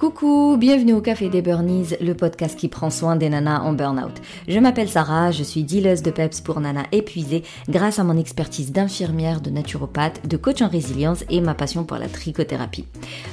Coucou, bienvenue au Café des Burnies, le podcast qui prend soin des nanas en burn-out. Je m'appelle Sarah, je suis dealeuse de PEPS pour nanas épuisées grâce à mon expertise d'infirmière, de naturopathe, de coach en résilience et ma passion pour la trichothérapie.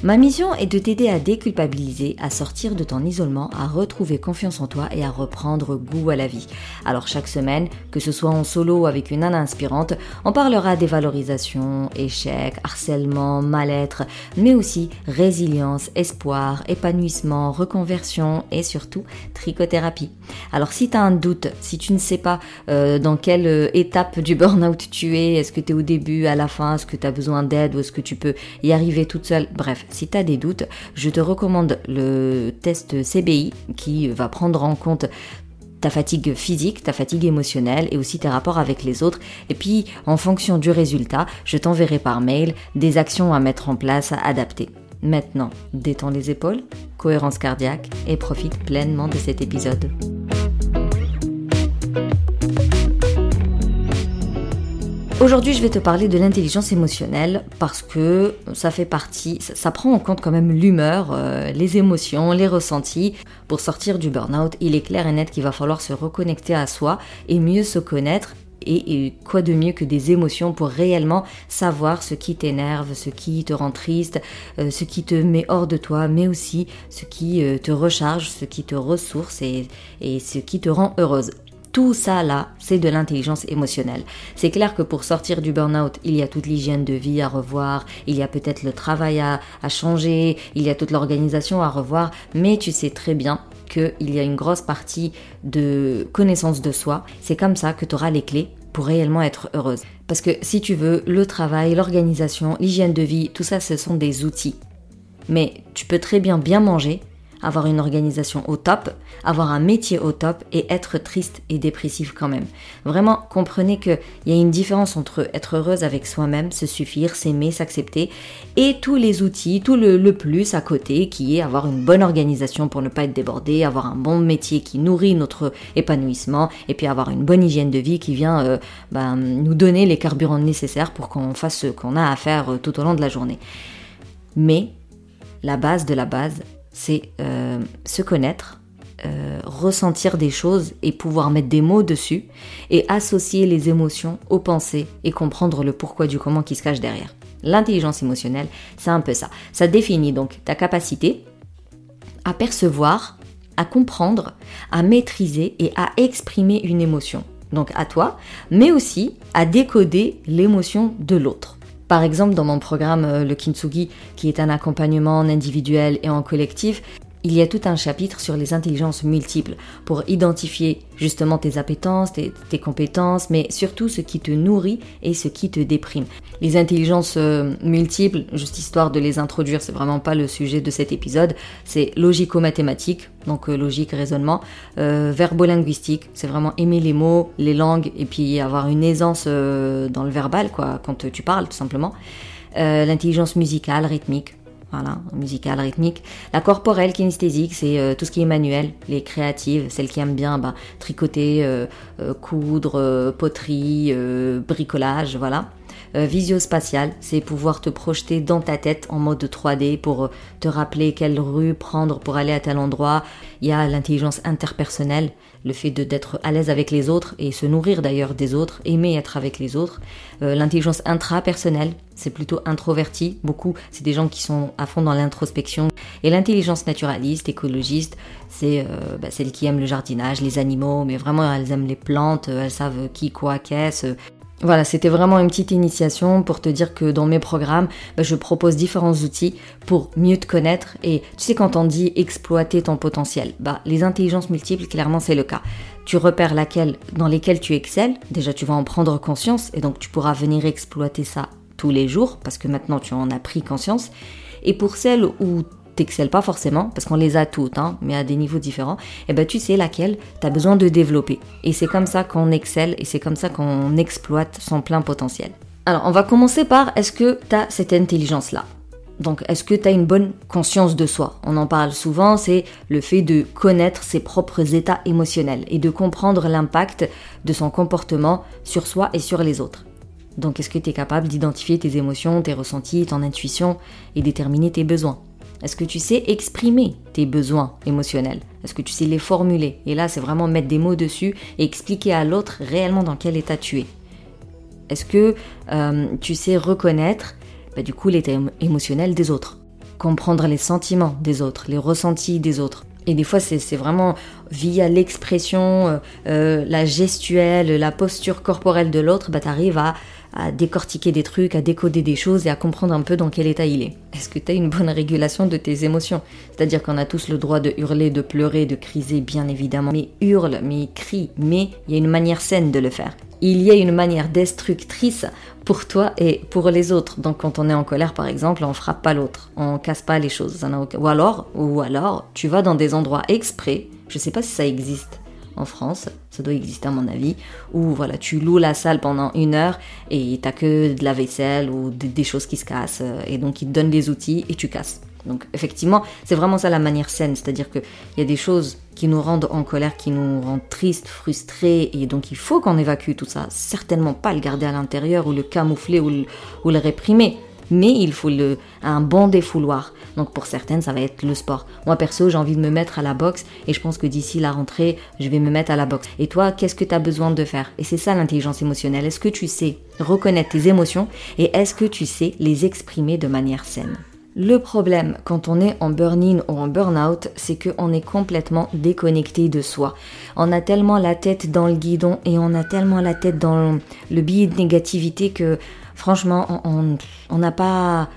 Ma mission est de t'aider à déculpabiliser, à sortir de ton isolement, à retrouver confiance en toi et à reprendre goût à la vie. Alors chaque semaine, que ce soit en solo avec une nana inspirante, on parlera des valorisations, échecs, harcèlement, mal-être, mais aussi résilience, espoir, épanouissement, reconversion et surtout trichothérapie. Alors si tu as un doute, si tu ne sais pas euh, dans quelle euh, étape du burn-out tu es, est-ce que tu es au début, à la fin, est-ce que tu as besoin d'aide ou est-ce que tu peux y arriver toute seule, bref, si tu as des doutes, je te recommande le test CBI qui va prendre en compte ta fatigue physique, ta fatigue émotionnelle et aussi tes rapports avec les autres. Et puis, en fonction du résultat, je t'enverrai par mail des actions à mettre en place, à adapter. Maintenant, détends les épaules, cohérence cardiaque et profite pleinement de cet épisode. Aujourd'hui, je vais te parler de l'intelligence émotionnelle parce que ça fait partie, ça, prend en compte quand même l'humeur, euh, les émotions, les ressentis. Pour sortir du burn-out, il est clair et net qu'il va falloir se reconnecter à soi et mieux se connaître et, quoi de mieux que des émotions pour réellement savoir ce qui t'énerve, ce qui te rend triste, euh, ce qui te met hors de toi, mais aussi ce qui euh, te recharge, ce qui te ressource et, ce qui te rend heureuse. Tout ça là, c'est de l'intelligence émotionnelle. C'est clair que pour sortir du burn-out, il y a toute l'hygiène de vie à revoir, il y a peut-être le travail à, à changer, il y a toute l'organisation à revoir, mais tu sais très bien qu'il y a une grosse partie de connaissance de soi. C'est comme ça que tu auras les clés pour réellement être heureuse. Parce que si tu veux, le travail, l'organisation, l'hygiène de vie, tout ça, ce sont des outils. Mais tu peux très bien bien manger, avoir une organisation au top, avoir un métier au top et être triste et dépressif quand même. Vraiment, comprenez qu'il y a une différence entre être heureuse avec soi-même, se suffire, s'aimer, s'accepter, et tous les outils, tout le, plus à côté, qui est avoir une bonne organisation pour ne pas être débordé, avoir un bon métier qui nourrit notre épanouissement, et puis avoir une bonne hygiène de vie qui vient euh, ben, nous donner les carburants nécessaires pour qu'on fasse ce qu'on a à faire euh, tout au long de la journée. Mais la base de la base, c'est euh, se connaître, euh, ressentir des choses et pouvoir mettre des mots dessus et associer les émotions aux pensées et comprendre le pourquoi du comment qui se cache derrière. L'intelligence émotionnelle, c'est un peu ça. Ça définit donc ta capacité à percevoir, à comprendre, à maîtriser et à exprimer une émotion. Donc à toi, mais aussi à décoder l'émotion de l'autre. Par exemple, dans mon programme euh, Le Kintsugi, qui est un accompagnement en individuel et en collectif, il y a tout un chapitre sur les intelligences multiples pour identifier justement tes appétences, tes, compétences, mais surtout ce qui te nourrit et ce qui te déprime. Les intelligences euh, multiples, juste histoire de les introduire, c'est vraiment pas le sujet de cet épisode, c'est logico-mathématique, donc euh, logique, raisonnement, euh, verbo-linguistique, c'est vraiment aimer les mots, les langues, et puis avoir une aisance dans le verbal, quoi, quand tu parles, tout simplement. L'intelligence musicale, rythmique, voilà, musicale, rythmique. La corporelle, kinesthésique, c'est euh, tout ce qui est manuel, les créatives, celles qui aiment bien bah, tricoter, euh, euh, coudre, poterie, bricolage, voilà. Visio-spatial, c'est pouvoir te projeter dans ta tête en mode 3D pour te rappeler quelle rue prendre pour aller à tel endroit. Il y a l'intelligence interpersonnelle, le fait d'être à l'aise avec les autres et se nourrir d'ailleurs des autres, aimer être avec les autres. Euh, l'intelligence intrapersonnelle, c'est plutôt introverti, beaucoup, c'est des gens qui sont à fond dans l'introspection. Et l'intelligence naturaliste, écologiste, c'est euh, bah, celles qui aiment le jardinage, les animaux, mais vraiment elles aiment les plantes, elles savent qui, quoi, qu'est-ce. Voilà, c'était vraiment une petite initiation pour te dire que dans mes programmes, bah, je propose différents outils pour mieux te connaître. Et tu sais, quand on dit exploiter ton potentiel, bah, les intelligences multiples, clairement, c'est le cas. Tu repères laquelle, dans lesquelles tu excelles, déjà tu vas en prendre conscience et donc tu pourras venir exploiter ça tous les jours parce que maintenant tu en as pris conscience. Et pour celles où t'excelles pas forcément, parce qu'on les a toutes, hein, mais à des niveaux différents, et eh ben tu sais laquelle tu as besoin de développer. Et c'est comme ça qu'on excelle et c'est comme ça qu'on exploite son plein potentiel. Alors, on va commencer par est-ce que tu as cette intelligence-là? Donc, est-ce que tu as une bonne conscience de soi? On en parle souvent, c'est le fait de connaître ses propres états émotionnels et de comprendre l'impact de son comportement sur soi et sur les autres. Donc, est-ce que tu es capable d'identifier tes émotions, tes ressentis, ton intuition et déterminer tes besoins? Est-ce que tu sais exprimer tes besoins émotionnels? Est-ce que tu sais les formuler? Et là, c'est vraiment mettre des mots dessus et expliquer à l'autre réellement dans quel état tu es. Est-ce que euh, tu sais reconnaître bah, du coup l'état émotionnel des autres? Comprendre les sentiments des autres, les ressentis des autres. Et des fois, c'est vraiment via l'expression, euh, euh, la gestuelle, la posture corporelle de l'autre, bah, tu arrives à, à décortiquer des trucs, à décoder des choses et à comprendre un peu dans quel état il est. Est-ce que tu as une bonne régulation de tes émotions? C'est-à-dire qu'on a tous le droit de hurler, de pleurer, de criser, bien évidemment. Mais hurle, mais crie, mais il y a une manière saine de le faire. Il y a une manière destructrice pour toi et pour les autres. Donc quand on est en colère par exemple, on frappe pas l'autre, on casse pas les choses. Ou alors, ou alors, tu vas dans des endroits exprès, je sais pas si ça existe, en France, ça doit exister à mon avis, où voilà, tu loues la salle pendant une heure et t'as que de la vaisselle ou des choses qui se cassent, euh, et donc ils te donnent les outils et tu casses. Donc effectivement, c'est vraiment ça la manière saine, c'est-à-dire qu'il y a des choses qui nous rendent en colère, qui nous rendent tristes, frustrés, et donc il faut qu'on évacue tout ça. Certainement pas le garder à l'intérieur ou le camoufler ou le réprimer mais il faut le, un bon défouloir. Donc pour certaines, ça va être le sport. Moi perso, j'ai envie de me mettre à la boxe et je pense que d'ici la rentrée, je vais me mettre à la boxe. Et toi, qu'est-ce que tu as besoin de faire? Et c'est ça l'intelligence émotionnelle. Est-ce que tu sais reconnaître tes émotions et est-ce que tu sais les exprimer de manière saine? Le problème quand on est en burn-in ou en burn-out, c'est qu'on est complètement déconnecté de soi. On a tellement la tête dans le guidon et on a tellement la tête dans le billet de négativité que franchement, on n'a pas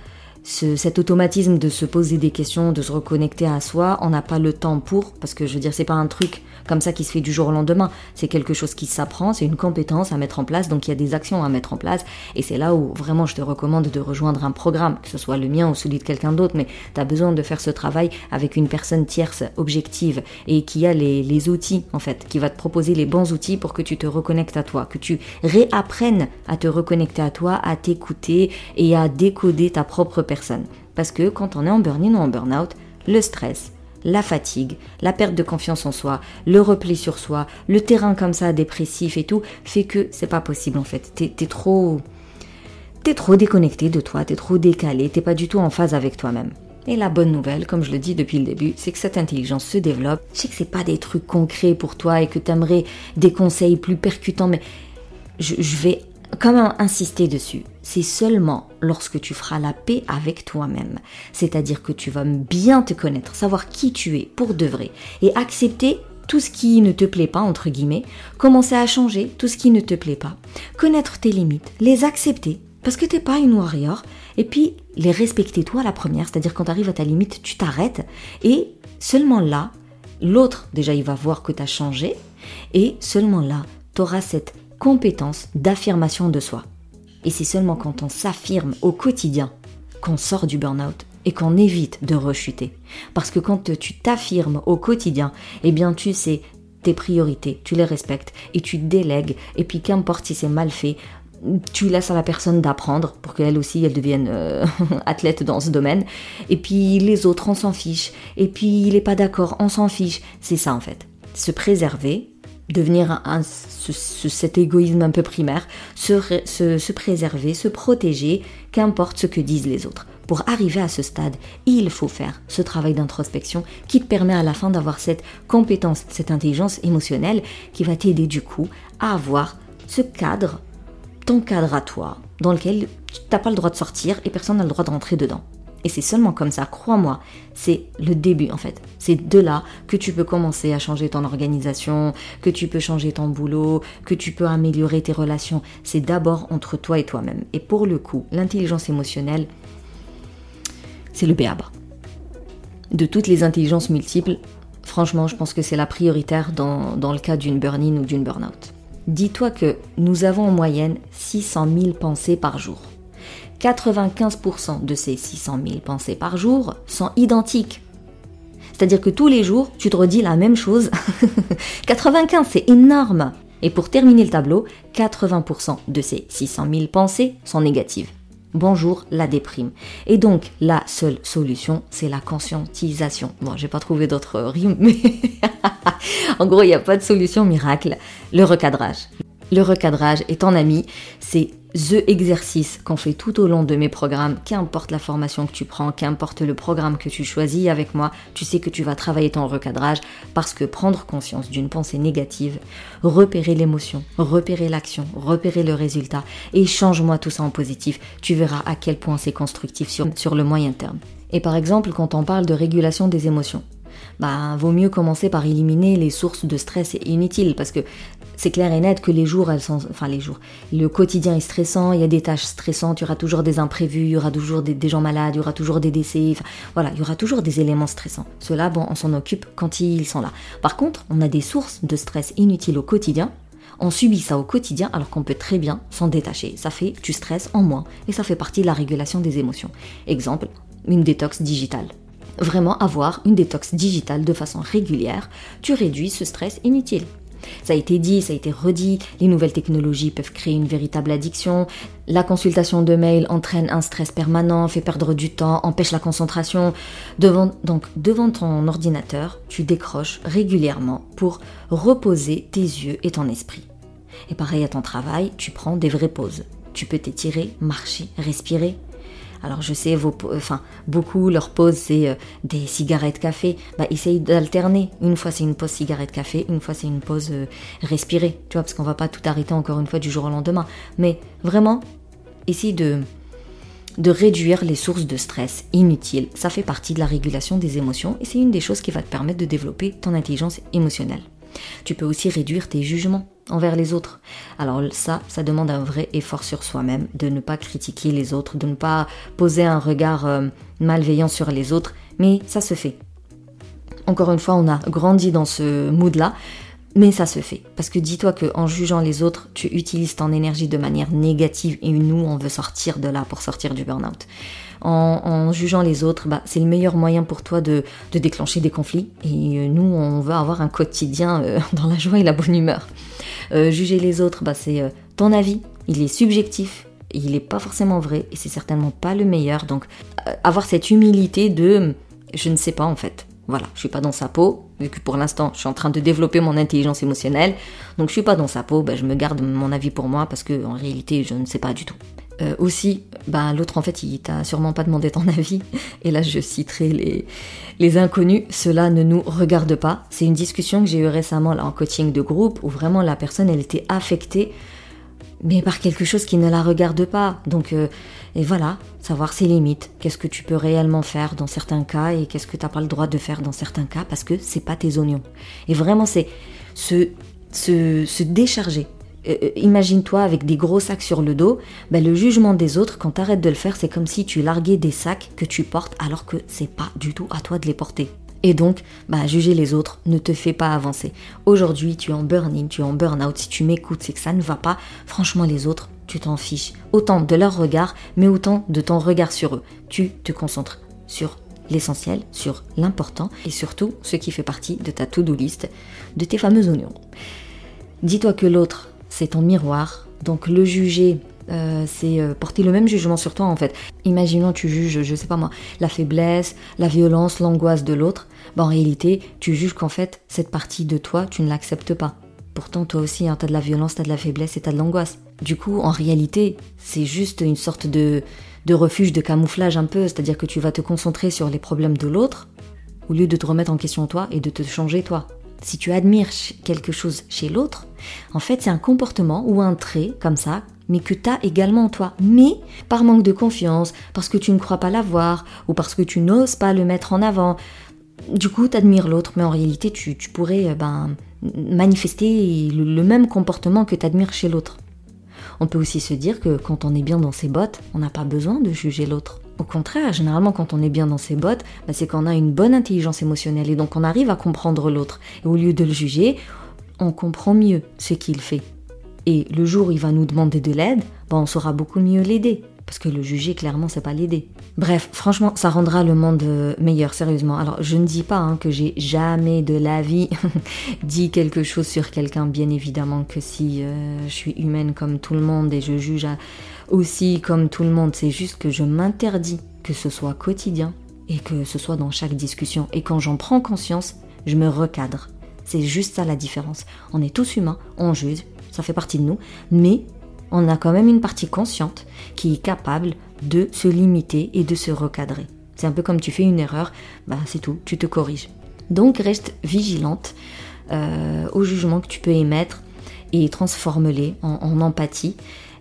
cet automatisme de se poser des questions, de se reconnecter à soi. On n'a pas le temps pour, parce que je veux dire, c'est pas un truc comme ça qui se fait du jour au lendemain. C'est quelque chose qui s'apprend, c'est une compétence à mettre en place, donc il y a des actions à mettre en place. Et c'est là où vraiment je te recommande de rejoindre un programme, que ce soit le mien ou celui de quelqu'un d'autre, mais tu as besoin de faire ce travail avec une personne tierce, objective, et qui a les, les outils, en fait, qui va te proposer les bons outils pour que tu te reconnectes à toi, que tu réapprennes à te reconnecter à toi, à t'écouter et à décoder ta propre personne. Parce que quand on est en burn-in ou en burn-out, le stress, la fatigue, la perte de confiance en soi, le repli sur soi, le terrain comme ça dépressif et tout, fait que c'est pas possible en fait. T'es es trop. T'es trop déconnecté de toi, t'es trop décalé, t'es pas du tout en phase avec toi-même. Et la bonne nouvelle, comme je le dis depuis le début, c'est que cette intelligence se développe. Je sais que c'est pas des trucs concrets pour toi et que t'aimerais des conseils plus percutants, mais je vais même insister dessus? C'est seulement lorsque tu feras la paix avec toi-même, c'est-à-dire que tu vas bien te connaître, savoir qui tu es pour de vrai et accepter tout ce qui ne te plaît pas, entre guillemets, commencer à changer tout ce qui ne te plaît pas, connaître tes limites, les accepter, parce que t'es pas une warrior, et puis les respecter toi la première, c'est-à-dire quand tu arrives à ta limite, tu t'arrêtes, et seulement là, l'autre, déjà il va voir que tu as changé, et seulement là, tu auras cette compétence d'affirmation de soi. Et c'est seulement quand on s'affirme au quotidien qu'on sort du burn-out et qu'on évite de rechuter. Parce que quand tu t'affirmes au quotidien, eh bien tu sais tes priorités, tu les respectes et tu délègues. Et puis qu'importe si c'est mal fait, tu laisses à la personne d'apprendre pour qu'elle aussi elle devienne euh, athlète dans ce domaine. Et puis les autres, on s'en fiche. Et puis il n'est pas d'accord, on s'en fiche. C'est ça en fait. Se préserver, devenir cet égoïsme un peu primaire, se, se, préserver, se protéger, qu'importe ce que disent les autres. Pour arriver à ce stade, il faut faire ce travail d'introspection qui te permet à la fin d'avoir cette compétence, cette intelligence émotionnelle qui va t'aider du coup à avoir ce cadre, ton cadre à toi, dans lequel tu n'as pas le droit de sortir et personne n'a le droit de rentrer dedans. Et c'est seulement comme ça, crois-moi, c'est le début en fait. C'est de là que tu peux commencer à changer ton organisation, que tu peux changer ton boulot, que tu peux améliorer tes relations. C'est d'abord entre toi et toi-même. Et pour le coup, l'intelligence émotionnelle, c'est le béaba. De toutes les intelligences multiples, franchement, je pense que c'est la prioritaire dans, dans le cas d'une burn-in ou d'une burn-out. Dis-toi que nous avons en moyenne 600 000 pensées par jour. 95% de ces 600 000 pensées par jour sont identiques. C'est-à-dire que tous les jours, tu te redis la même chose. 95, c'est énorme. Et pour terminer le tableau, 80% de ces 600 000 pensées sont négatives. Bonjour la déprime. Et donc, la seule solution, c'est la conscientisation. Bon, j'ai pas trouvé d'autres rimes, mais en gros, il n'y a pas de solution miracle. Le recadrage. Le recadrage est ton ami, c'est the exercice qu'on fait tout au long de mes programmes, qu'importe la formation que tu prends, qu'importe le programme que tu choisis avec moi, tu sais que tu vas travailler ton recadrage parce que prendre conscience d'une pensée négative, repérer l'émotion, repérer l'action, repérer le résultat et change-moi tout ça en positif, tu verras à quel point c'est constructif sur, sur le moyen terme. Et par exemple, quand on parle de régulation des émotions, bah, vaut mieux commencer par éliminer les sources de stress inutiles parce que c'est clair et net que les jours, sont, enfin les jours, le quotidien est stressant, il y a des tâches stressantes, il y aura toujours des imprévus, il y aura toujours des, gens malades, il y aura toujours des décès, voilà, il y aura toujours des éléments stressants. Cela, bon, on s'en occupe quand ils sont là. Par contre, on a des sources de stress inutiles au quotidien. On subit ça au quotidien alors qu'on peut très bien s'en détacher. Ça fait du stress en moins et ça fait partie de la régulation des émotions. Exemple, une détox digitale vraiment avoir une détox digitale de façon régulière, tu réduis ce stress inutile. Ça a été dit, ça a été redit, les nouvelles technologies peuvent créer une véritable addiction, la consultation de mail entraîne un stress permanent, fait perdre du temps, empêche la concentration. Devant, donc devant ton ordinateur, tu décroches régulièrement pour reposer tes yeux et ton esprit. Et pareil à ton travail, tu prends des vraies pauses. Tu peux t'étirer, marcher, respirer, alors je sais, vos, enfin, beaucoup, leur pause, c'est euh, des cigarettes café. Bah, essaye d'alterner. Une fois, c'est une pause cigarette café, une fois, c'est une pause euh, respirer. Tu vois, parce qu'on va pas tout arrêter encore une fois du jour au lendemain. Mais vraiment, essaye de, de réduire les sources de stress inutiles. Ça fait partie de la régulation des émotions et c'est une des choses qui va te permettre de développer ton intelligence émotionnelle. Tu peux aussi réduire tes jugements envers les autres. Alors ça, ça demande un vrai effort sur soi-même, de ne pas critiquer les autres, de ne pas poser un regard euh, malveillant sur les autres, mais ça se fait. Encore une fois, on a grandi dans ce mood-là, mais ça se fait. Parce que dis-toi qu'en jugeant les autres, tu utilises ton énergie de manière négative et nous, on veut sortir de là pour sortir du burn-out en, jugeant les autres, bah, c'est le meilleur moyen pour toi de, déclencher des conflits. Et euh, nous, on veut avoir un quotidien euh, dans la joie et la bonne humeur. Euh, juger les autres, bah, c'est ton avis, il est subjectif, il n'est pas forcément vrai et c'est certainement pas le meilleur. Donc, avoir cette humilité de je ne sais pas en fait. Voilà, je suis pas dans sa peau, vu que pour l'instant je suis en train de développer mon intelligence émotionnelle, donc je suis pas dans sa peau, bah, je me garde mon avis pour moi parce que en réalité je ne sais pas du tout. Euh, aussi, bah, l'autre en fait, il t'a sûrement pas demandé ton avis. Et là, je citerai les, les inconnus. Cela ne nous regarde pas. C'est une discussion que j'ai eue récemment là, en coaching de groupe où vraiment la personne, elle était affectée, mais par quelque chose qui ne la regarde pas. Donc, euh, et voilà, savoir ses limites. Qu'est-ce que tu peux réellement faire dans certains cas et qu'est-ce que tu n'as pas le droit de faire dans certains cas parce que c'est pas tes oignons. Et vraiment, c'est se, se, se décharger euh, euh, imagine-toi avec des gros sacs sur le dos, ben, le jugement des autres, quand tu arrêtes de le faire, c'est comme si tu larguais des sacs que tu portes alors que c'est pas du tout à toi de les porter. Et donc, bah, juger les autres ne te fait pas avancer. Aujourd'hui, tu es en burn-in, tu es en burn-out. Si tu m'écoutes, c'est que ça ne va pas. Franchement, les autres, tu t'en fiches. Autant de leur regard, mais autant de ton regard sur eux. Tu te concentres sur l'essentiel, sur l'important et surtout ce qui fait partie de ta to-do list, de tes fameux oignons. Dis-toi que l'autre c'est ton miroir. Donc le juger, euh, c'est euh, porter le même jugement sur toi en fait. Imaginons tu juges, je sais pas moi, la faiblesse, la violence, l'angoisse de l'autre. Ben, en réalité, tu juges qu'en fait, cette partie de toi, tu ne l'acceptes pas. Pourtant, toi aussi, hein, tu as de la violence, tu as de la faiblesse et tu as de l'angoisse. Du coup, en réalité, c'est juste une sorte de, de refuge, de camouflage un peu. C'est-à-dire que tu vas te concentrer sur les problèmes de l'autre au lieu de te remettre en question toi et de te changer toi si tu admires quelque chose chez l'autre, en fait c'est un comportement ou un trait comme ça, mais que tu as également toi. Mais par manque de confiance, parce que tu ne crois pas l'avoir, ou parce que tu n'oses pas le mettre en avant, du coup tu admires l'autre, mais en réalité tu, pourrais euh, ben, manifester le, même comportement que tu admires chez l'autre. On peut aussi se dire que quand on est bien dans ses bottes, on n'a pas besoin de juger l'autre. Au contraire, généralement quand on est bien dans ses bottes, bah, c'est qu'on a une bonne intelligence émotionnelle et donc on arrive à comprendre l'autre. Et au lieu de le juger, on comprend mieux ce qu'il fait. Et le jour où il va nous demander de l'aide, bah, on saura beaucoup mieux l'aider. Parce que le juger, clairement, c'est pas l'aider. Bref, franchement, ça rendra le monde euh, meilleur, sérieusement. Alors, je ne dis pas hein, que j'ai jamais de la vie dit quelque chose sur quelqu'un, bien évidemment que si euh, je suis humaine comme tout le monde et je juge aussi comme tout le monde, c'est juste que je m'interdis que ce soit quotidien et que ce soit dans chaque discussion. Et quand j'en prends conscience, je me recadre. C'est juste ça la différence. On est tous humains, on juge, ça fait partie de nous, mais on a quand même une partie consciente qui est capable de se limiter et de se recadrer. C'est un peu comme tu fais une erreur, bah c'est tout, tu te corriges. Donc reste vigilante euh, au jugement que tu peux émettre et transforme-les en, empathie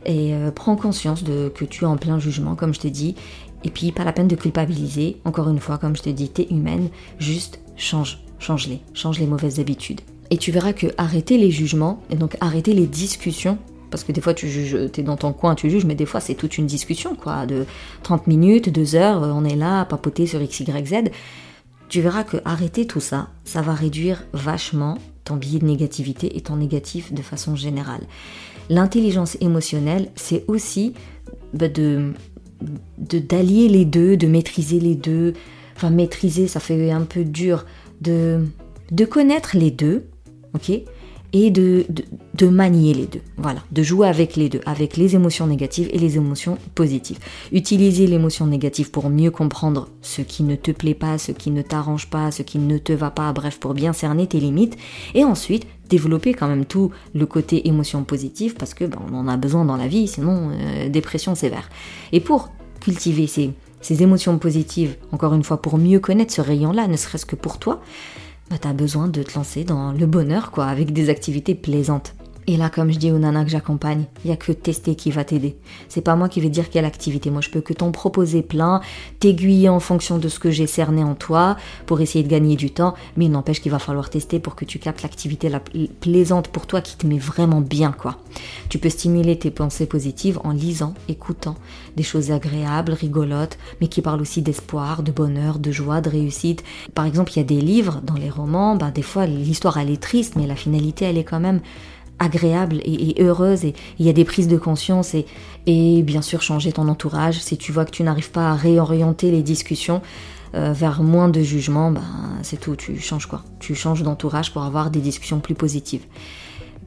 et euh, prends conscience de que tu es en plein jugement, comme je t'ai dit. Et puis pas la peine de culpabiliser. Encore une fois, comme je t'ai dit, t'es humaine. Juste change, change-les, change les mauvaises habitudes. Et tu verras que arrêter les jugements et donc arrêter les discussions parce que des fois tu juges, t'es dans ton coin, tu juges, mais des fois c'est toute une discussion, quoi, de 30 minutes, 2 heures, on est là à papoter sur X, Y, Z. Tu verras que arrêter tout ça, ça va réduire vachement ton billet de négativité et ton négatif de façon générale. L'intelligence émotionnelle, c'est aussi bah, de d'allier les deux, de maîtriser les deux. Enfin, maîtriser, ça fait un peu dur. De, de connaître les deux, ok? Et de, manier les deux. Voilà, de jouer avec les deux, avec les émotions négatives et les émotions positives. Utiliser l'émotion négative pour mieux comprendre ce qui ne te plaît pas, ce qui ne t'arrange pas, ce qui ne te va pas, bref, pour bien cerner tes limites. Et ensuite, développer quand même tout le côté émotion positive parce que ben, on en a besoin dans la vie, sinon euh, dépression sévère. Et pour cultiver ces, ces émotions positives, encore une fois, pour mieux connaître ce rayon-là, ne serait-ce que pour toi, bah, t'as besoin de te lancer dans le bonheur, quoi, avec des activités plaisantes. Et là, comme je dis aux nanas que j'accompagne, il y a que tester qui va t'aider. C'est pas moi qui vais dire quelle activité. Moi, je peux que t'en proposer plein, t'aiguiller en fonction de ce que j'ai cerné en toi pour essayer de gagner du temps. Mais il n'empêche qu'il va falloir tester pour que tu captes l'activité la plaisante pour toi qui te met vraiment bien, quoi. Tu peux stimuler tes pensées positives en lisant, écoutant des choses agréables, rigolotes, mais qui parlent aussi d'espoir, de bonheur, de joie, de réussite. Par exemple, il y a des livres dans les romans, ben, des fois l'histoire elle est triste, mais la finalité elle est quand même agréable et, heureuse et il y a des prises de conscience et, et bien sûr changer ton entourage si tu vois que tu n'arrives pas à réorienter les discussions euh, vers moins de jugement, ben, c'est tout, tu changes quoi? Tu changes d'entourage pour avoir des discussions plus positives.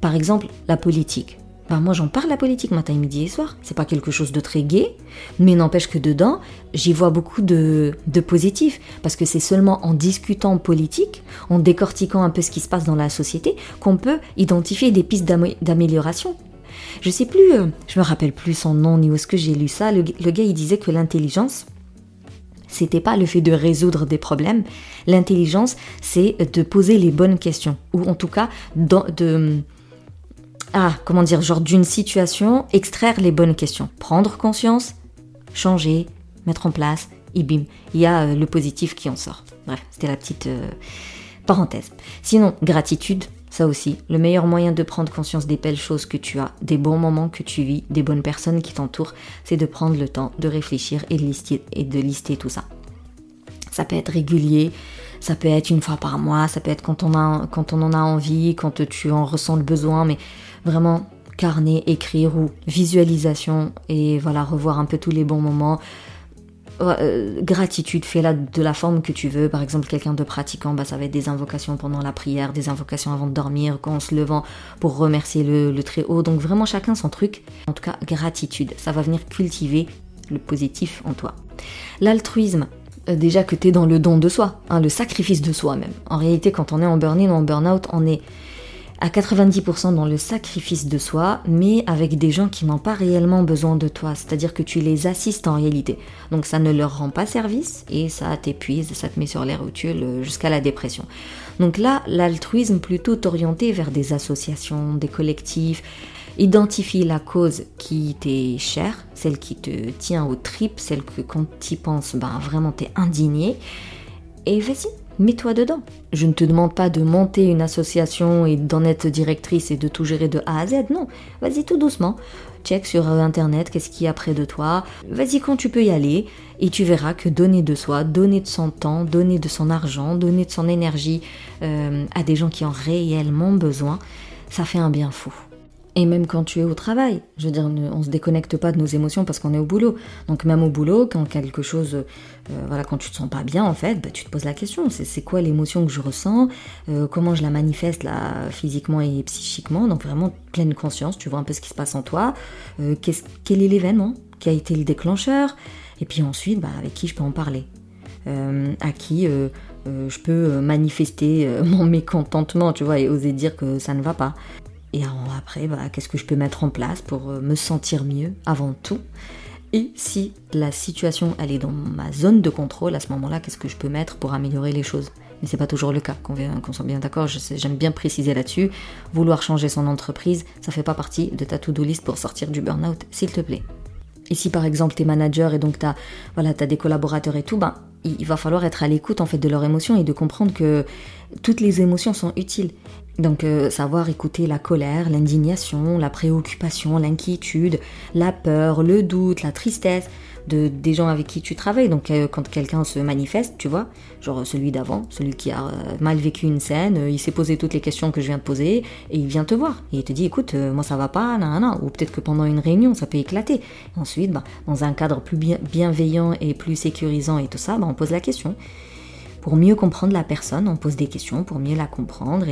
Par exemple, la politique. Ben, moi j'en parle la politique matin, midi et soir. C'est pas quelque chose de très gai, mais n'empêche que dedans, j'y vois beaucoup de, de positif. Parce que c'est seulement en discutant politique, en décortiquant un peu ce qui se passe dans la société, qu'on peut identifier des pistes d'amélioration. Je sais plus, euh, je me rappelle plus son nom ni où est-ce que j'ai lu ça. Le, le gars il disait que l'intelligence, c'était pas le fait de résoudre des problèmes. L'intelligence, c'est de poser les bonnes questions. Ou en tout cas, de, ah, comment dire, genre d'une situation, extraire les bonnes questions. Prendre conscience, changer, mettre en place, et bim, il y a euh, le positif qui en sort. Bref, c'était la petite euh, parenthèse. Sinon, gratitude, ça aussi, le meilleur moyen de prendre conscience des belles choses que tu as, des bons moments que tu vis, des bonnes personnes qui t'entourent, c'est de prendre le temps de réfléchir et de lister, et de lister tout ça. Ça peut être régulier, ça peut être une fois par mois, ça peut être quand on, a, quand on en a envie, quand tu en ressens le besoin, mais vraiment carnet, écrire ou visualisation et voilà, revoir un peu tous les bons moments. Euh, gratitude, fais-la de la forme que tu veux. Par exemple, quelqu'un de pratiquant, bah, ça va être des invocations pendant la prière, des invocations avant de dormir, quand on se levant pour remercier le, le très haut. Donc vraiment chacun son truc. En tout cas, gratitude, ça va venir cultiver le positif en toi. L'altruisme, euh, déjà que tu es dans le don de soi, hein, le sacrifice de soi même. En réalité, quand on est en burn-in ou en burn-out, on est à 90% dans le sacrifice de soi, mais avec des gens qui n'ont pas réellement besoin de toi, c'est-à-dire que tu les assistes en réalité. Donc ça ne leur rend pas service et ça t'épuise, ça te met sur les rotules euh, jusqu'à la dépression. Donc là, l'altruisme plutôt orienté vers des associations, des collectifs, identifie la cause qui t'est chère, celle qui te tient aux tripes, celle que quand tu y penses, ben vraiment t'es indigné, et vas-y, mets-toi dedans. Je ne te demande pas de monter une association et d'en être directrice et de tout gérer de A à Z, non. Vas-y tout doucement. Check sur internet qu'est-ce qu'il y a près de toi. Vas-y quand tu peux y aller et tu verras que donner de soi, donner de son temps, donner de son argent, donner de son énergie euh, à des gens qui ont réellement besoin, ça fait un bien fou. Et même quand tu es au travail, je veux dire, on se déconnecte pas de nos émotions parce qu'on est au boulot. Donc même au boulot, quand quelque chose, euh, voilà, quand tu te sens pas bien en fait, bah, tu te poses la question, c'est quoi l'émotion que je ressens, euh, comment je la manifeste là physiquement et psychiquement. Donc vraiment pleine conscience, tu vois un peu ce qui se passe en toi, euh, quel est l'événement qui a été le déclencheur, et puis ensuite, bah, avec qui je peux en parler, à qui je peux manifester mon mécontentement, tu vois, et oser dire que ça ne va pas. Et après, qu'est-ce que je peux mettre en place pour euh, me sentir mieux avant tout? Et si la situation elle est dans ma zone de contrôle, à ce moment-là, qu'est-ce que je peux mettre pour améliorer les choses? Mais c'est pas toujours le cas, qu'on soit bien d'accord, j'aime bien préciser là-dessus. Vouloir changer son entreprise, ça fait pas partie de ta to-do list pour sortir du burn-out, s'il te plaît. Et si par exemple tu es manager et donc tu as, voilà, as des collaborateurs et tout, ben, il va falloir être à l'écoute en fait de leurs émotions et de comprendre que toutes les émotions sont utiles. Donc euh, savoir écouter la colère, l'indignation, la préoccupation, l'inquiétude, la peur, le doute, la tristesse de des gens avec qui tu travailles. Donc euh, quand quelqu'un se manifeste, tu vois, genre celui d'avant, celui qui a euh, mal vécu une scène, il s'est posé toutes les questions que je viens de poser et il vient te voir et il te dit écoute moi ça va pas, nan, ou peut-être que pendant une réunion ça peut éclater. ensuite, bah, dans un cadre plus bienveillant et plus sécurisant et tout ça, bah, on pose la question. Pour mieux comprendre la personne, on pose des questions pour mieux la comprendre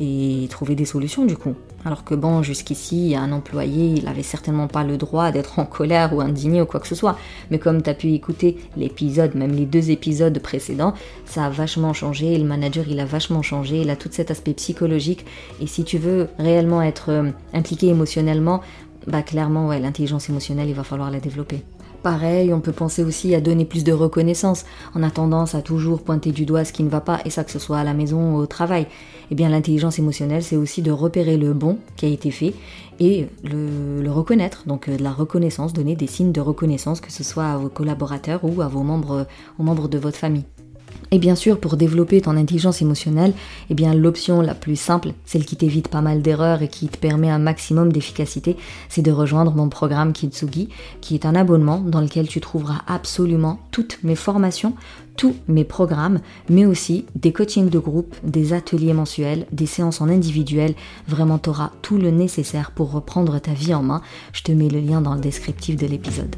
et, trouver des solutions du coup. Alors que bon, jusqu'ici, un employé, il avait certainement pas le droit d'être en colère ou indigné ou quoi que ce soit. Mais comme tu as pu écouter l'épisode, même les deux épisodes précédents, ça a vachement changé. le manager, il a vachement changé. Il a tout cet aspect psychologique. Et si tu veux réellement être euh, impliqué émotionnellement, bah clairement, ouais, l'intelligence émotionnelle, il va falloir la développer. Pareil, on peut penser aussi à donner plus de reconnaissance. On a tendance à toujours pointer du doigt ce qui ne va pas, et ça que ce soit à la maison ou au travail. Eh bien, l'intelligence émotionnelle, c'est aussi de repérer le bon qui a été fait et le, reconnaître. Donc, euh, de la reconnaissance, donner des signes de reconnaissance, que ce soit à vos collaborateurs ou à vos membres, aux membres de votre famille. Et bien sûr, pour développer ton intelligence émotionnelle, eh bien l'option la plus simple, celle qui t'évite pas mal d'erreurs et qui te permet un maximum d'efficacité, c'est de rejoindre mon programme Kitsugi, qui est un abonnement dans lequel tu trouveras absolument toutes mes formations, tous mes programmes, mais aussi des coachings de groupe, des ateliers mensuels, des séances en individuel. Vraiment, tu auras tout le nécessaire pour reprendre ta vie en main. Je te mets le lien dans le descriptif de l'épisode.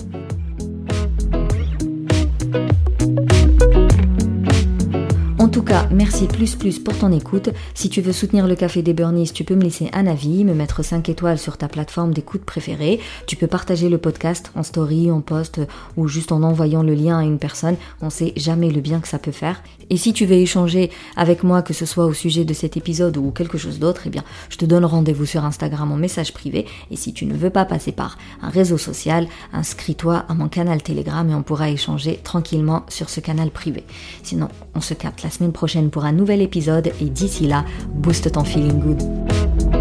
En tout cas, merci plus plus pour ton écoute. Si tu veux soutenir le Café des Burnies, tu peux me laisser un avis, me mettre 5 étoiles sur ta plateforme d'écoute préférée. Tu peux partager le podcast en story, en post ou juste en envoyant le lien à une personne. On sait jamais le bien que ça peut faire. Et si tu veux échanger avec moi, que ce soit au sujet de cet épisode ou quelque chose d'autre, eh bien, je te donne rendez-vous sur Instagram en message privé. Et si tu ne veux pas passer par un réseau social, inscris-toi à mon canal Telegram et on pourra échanger tranquillement sur ce canal privé. Sinon, on se capte la semaine prochaine pour un nouvel épisode et d'ici là, booste ton feeling good.